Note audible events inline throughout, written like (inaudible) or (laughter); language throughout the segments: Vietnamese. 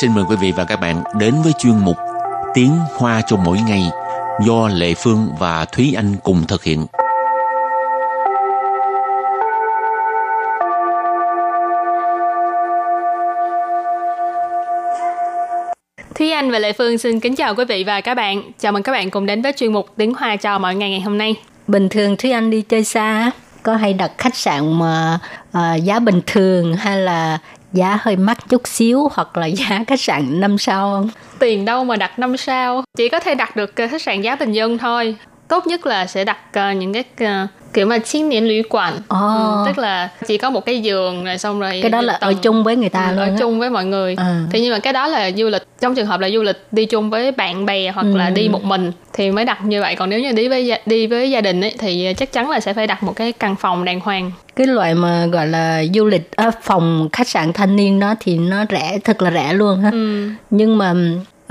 xin mời quý vị và các bạn đến với chuyên mục Tiếng Hoa cho mỗi ngày do Lệ Phương và Thúy Anh cùng thực hiện. Thúy Anh và Lệ Phương xin kính chào quý vị và các bạn. Chào mừng các bạn cùng đến với chuyên mục Tiếng Hoa cho mọi ngày ngày hôm nay. Bình thường Thúy Anh đi chơi xa có hay đặt khách sạn mà uh, giá bình thường hay là giá hơi mắc chút xíu hoặc là giá (laughs) khách sạn năm sao không? Tiền đâu mà đặt năm sao, chỉ có thể đặt được ờ, khách sạn giá bình dân thôi. Tốt nhất là sẽ đặt ờ, những cái ờ, kiểu mà chiếc niệm lũy quản oh. ừ, tức là chỉ có một cái giường rồi xong rồi cái đó là tầng, ở chung với người ta ừ, luôn ở chung với mọi người à. thì nhưng mà cái đó là du lịch trong trường hợp là du lịch đi chung với bạn bè hoặc ừ. là đi ừ. một mình thì mới đặt như vậy còn nếu như đi với đi với gia đình ấy, thì chắc chắn là sẽ phải đặt một cái căn phòng đàng hoàng cái loại mà gọi là du lịch à, phòng khách sạn thanh niên đó thì nó rẻ thật là rẻ luôn ha ừ. nhưng mà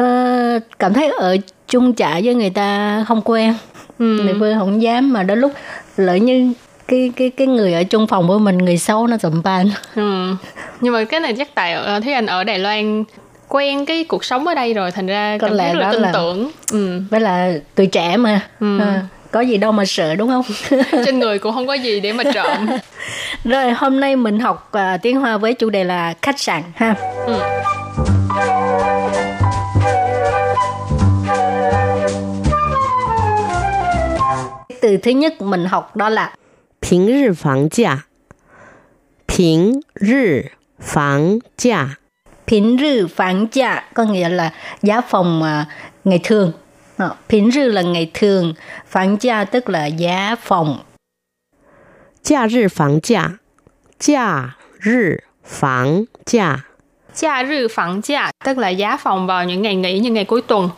uh, cảm thấy ở chung trại với người ta không quen ừ. người phương không dám mà đến lúc lỡ như cái cái cái người ở chung phòng với mình người xấu nó tụm ban ừ. nhưng mà cái này chắc tại ờ, thấy anh ở Đài Loan quen cái cuộc sống ở đây rồi thành ra có cảm lẽ thấy đó là tin tưởng ừ. với là tuổi trẻ mà ừ. à, có gì đâu mà sợ đúng không (laughs) trên người cũng (laughs) không có gì để mà trộm rồi hôm nay mình học uh, tiếng hoa với chủ đề là khách sạn ha ừ. từ thứ nhất mình học đó là 平日房价平日房价平日房价 có nghĩa là giá phòng uh, ngày thường. Ờ, bình rư là ngày thường, phòng giá tức là giá phòng. 假日房价假日房价假日房价 tức là giá phòng vào những ngày nghỉ như ngày cuối tuần.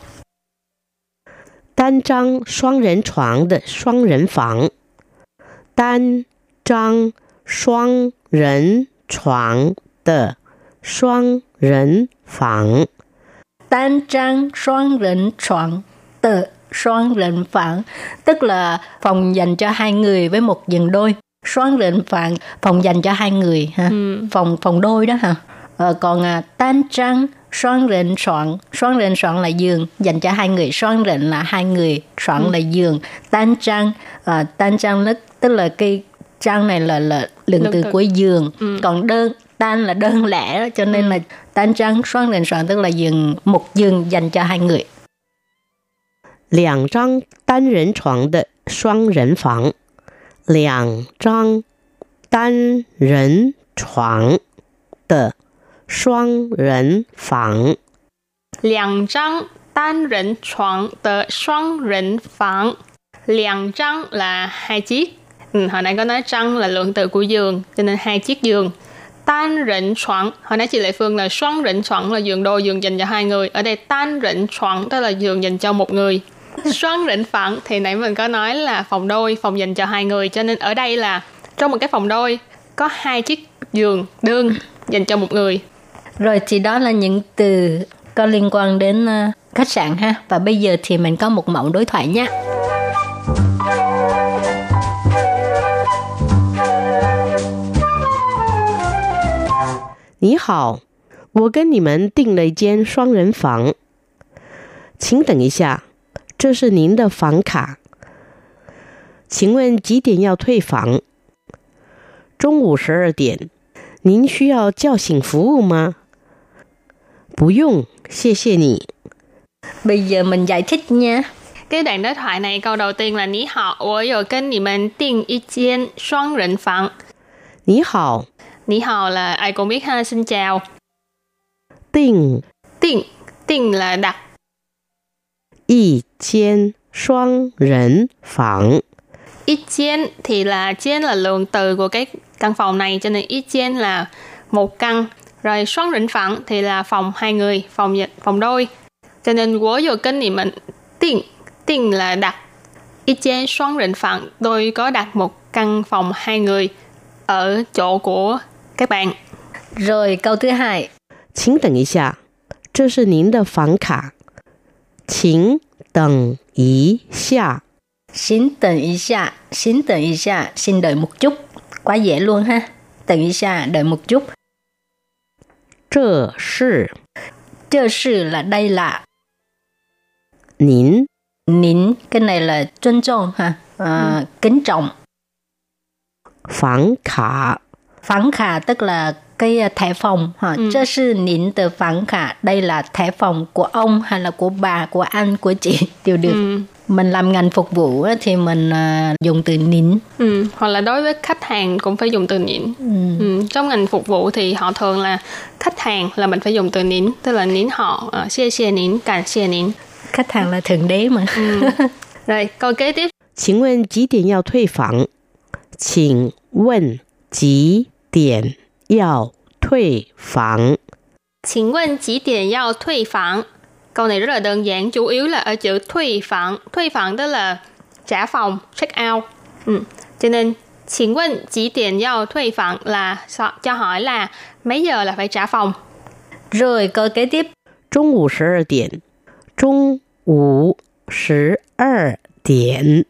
单张双人床的双人房，单张双人床的双人房，单张双人床的双人 房 tức là phòng dành cho hai người với một giường đôi. Xoan rịnh phạn phòng dành cho hai người ha. Ừ. Phòng phòng đôi đó hả? Ờ, còn à, tan trăng xoan rịnh soạn xoan rịnh soạn là giường dành cho hai người xoan rịnh là hai người soạn ừ. là giường tan trang à, tan trang tức, tức là cái trang này là là lượng từ của giường ừ. còn đơn tan là đơn lẻ cho nên ừ. là tan trang xoan rịnh soạn tức là giường một giường dành cho hai người 两张单人床的双人房，两张单人床的双人房，两张单人床的双人房，两张 là hai chiếc. Ừ, hồi nãy có nói trăng là lượng từ của giường, cho nên hai chiếc giường. Tan rịnh choạng, hồi nãy chị Lệ Phương là xoắn rịnh choạng là giường đôi, giường dành cho hai người. Ở đây tan rịnh choạng tức là giường dành cho một người. 双 rỉnh phận thì nãy mình có nói là phòng đôi, phòng dành cho hai người cho nên ở đây là trong một cái phòng đôi có hai chiếc giường đơn dành cho một người. Rồi thì đó là những từ có liên quan đến ờ, khách sạn ha và bây giờ thì mình có một mẫu đối thoại nhé. Nǐ hǎo, wǒ gén nǐ dìng le jián shuāng rén fǎng. Qǐng dèng yī xià, 这是您的房卡。请问几点要退房？中午十二点。您需要叫醒服务吗？不用，谢谢你。Bây giờ mình giải thích nha. Cái đoạn đối thoại này câu đầu tiên là Ní hào, 我有跟你们订一间双人房。你好，你好 là ai cũng biết ha, xin chào. 订订订 là đặt. 一间双人房。一间 thì là 间 là lượng từ của cái căn phòng này cho nên ít chen là một căn rồi xoắn rỉnh phẳng thì là phòng hai người phòng phòng đôi cho nên của yo kênh thì mình tiền tiền là đặt ít chen xoắn rỉnh phẳng tôi có đặt một căn phòng hai người ở chỗ của các bạn rồi câu thứ hai 请等一下，这是您的房卡。 请等一下，请等一下，请等一下，xin đợi một chút quá dễ luôn ha.等一下, đợi một chút. 这是 这是 là đây là 您 nín cái này là tôn trọng ha à, kính trọng 房卡 phán khả tức là cái à, thẻ phòng ha Ừ. ừ. sư nín từ phán khả đây là thẻ phòng của ông hay là của bà của anh của chị (laughs) đều được Ừ. mình làm ngành phục vụ á, thì mình à, dùng từ nín Ừ. hoặc là đối với khách hàng cũng phải dùng từ nín ừ. ừ. trong ngành phục vụ thì họ thường là khách hàng là mình phải dùng từ nín tức là nín họ uh, xie xie nín cảm xie nín khách hàng là thượng đế mà ừ. (laughs) rồi câu kế tiếp 请问几点要退房？请问几点 要退房？ 请问几点要退房? Câu này rất là đơn giản, chủ yếu là ở chữ thuê phòng. Thuê phòng tức là trả phòng, check out. Ừ. Cho nên,请问几点要退房 là so- cho hỏi là mấy giờ là phải trả phòng. rồi câu kế tiếp 中午十二点。中午十二点。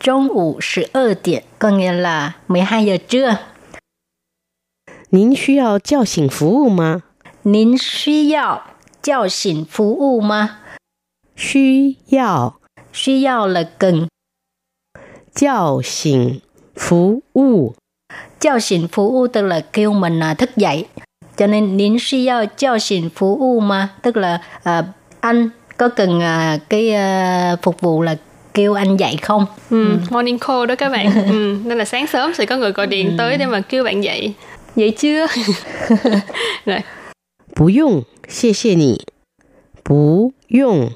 trung ủ 12 điểm có nghĩa là 12 giờ trưa 您需要叫醒服务吗？ Nín 需要叫醒服务吗？需要需要 là cần 叫醒服务。 叫醒服务 tức là kêu mình à, thức dậy. Cho nên nín 需要叫醒服务吗? Tức là à, anh có cần à, cái à, phục vụ là kêu anh dậy không? Ừ. Morning call đó các bạn. (laughs) ừ. Nên là sáng sớm sẽ có người gọi điện tới để mà kêu bạn dậy. Dậy chưa? (laughs) Rồi. 不用，谢谢你。不用，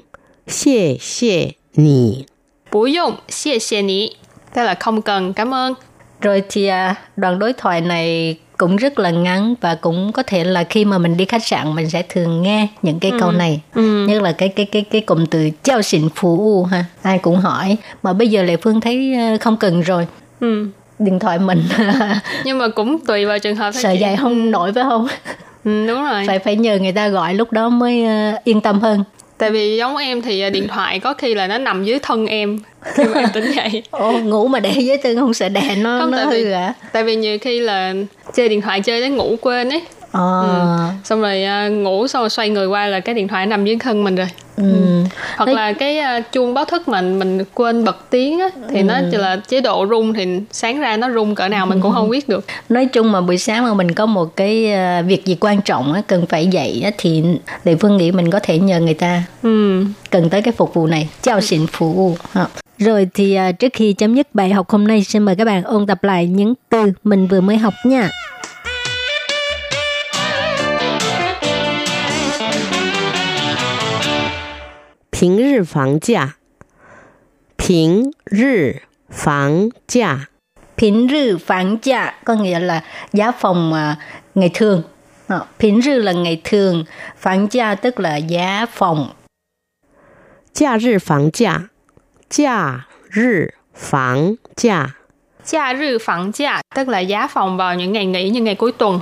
谢谢你。 Bú dụng, xie xie ní. Tức là không cần, cảm ơn. Rồi thì à, đoạn đối thoại này cũng rất là ngắn và cũng có thể là khi mà mình đi khách sạn mình sẽ thường nghe những cái câu này. Ừ. nhất là cái cái cái cái cụm từ trao xịn phú u ha ai cũng hỏi mà bây giờ lệ phương thấy ờ, không cần rồi Ừ. điện thoại mình (laughs) Nhưng mà cũng tùy vào trường hợp sợ dạy không nổi phải không (laughs) Ừ, đúng rồi. phải phải nhờ người ta gọi lúc đó mới ờ, yên tâm hơn Tại vì giống em thì à, điện thoại có khi là nó nằm dưới thân em (laughs) khi mà em tỉnh dậy. Ồ, ngủ mà để dưới chân không sợ đè nó Không, nó tại hư vì- à Tại vì nhiều khi là chơi điện thoại chơi đến ngủ quên ấy. Ờ Xong rồi à, ngủ xong rồi xoay người qua là cái điện thoại nằm dưới thân mình rồi. ừ. Hoặc Thế- là cái à, chuông báo thức mà mình quên bật tiếng á thì nó chỉ là chế độ rung thì sáng ra nó rung cỡ nào mình cũng không biết được. nói chung mà buổi sáng mà mình có một cái việc gì quan trọng á, cần phải dậy á, thì lệ phương nghĩ mình có thể nhờ người ta Ừ. cần tới cái phục vụ này chào xin phục vụ ha. rồi thì à, trước khi chấm dứt bài học hôm nay xin mời các bạn ôn tập lại những từ mình vừa mới học nha 平日房价，平日房价， Phính rư phán giá có nghĩa là giá phòng à, ngày thường. Ờ, Phính rư là ngày thường, phán giá tức là giá phòng. 假日房价，假日房价， Cha rư phẳng giá tức là giá phòng vào những ngày nghỉ như ngày cuối tuần.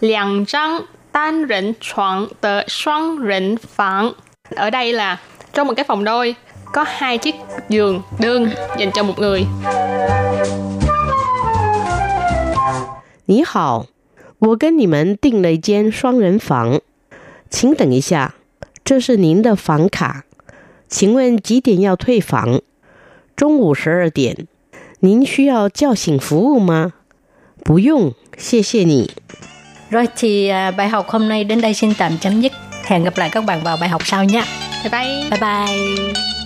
Liang trang tan rỉnh choạng tờ xoan rỉnh phẳng. Ở đây là trong một cái phòng đôi có hai chiếc giường đơn dành cho một người. 你好，我跟你们订了一间双人房，请等一下，这是您的房卡，请问几点要退房？中午十二点。您需要叫醒服务吗？不用，谢谢你。 Rồi thì à, bài học hôm nay đến đây xin tạm chấm dứt. Hẹn gặp lại các bạn vào bài học sau nha. Bye bye. Bye bye.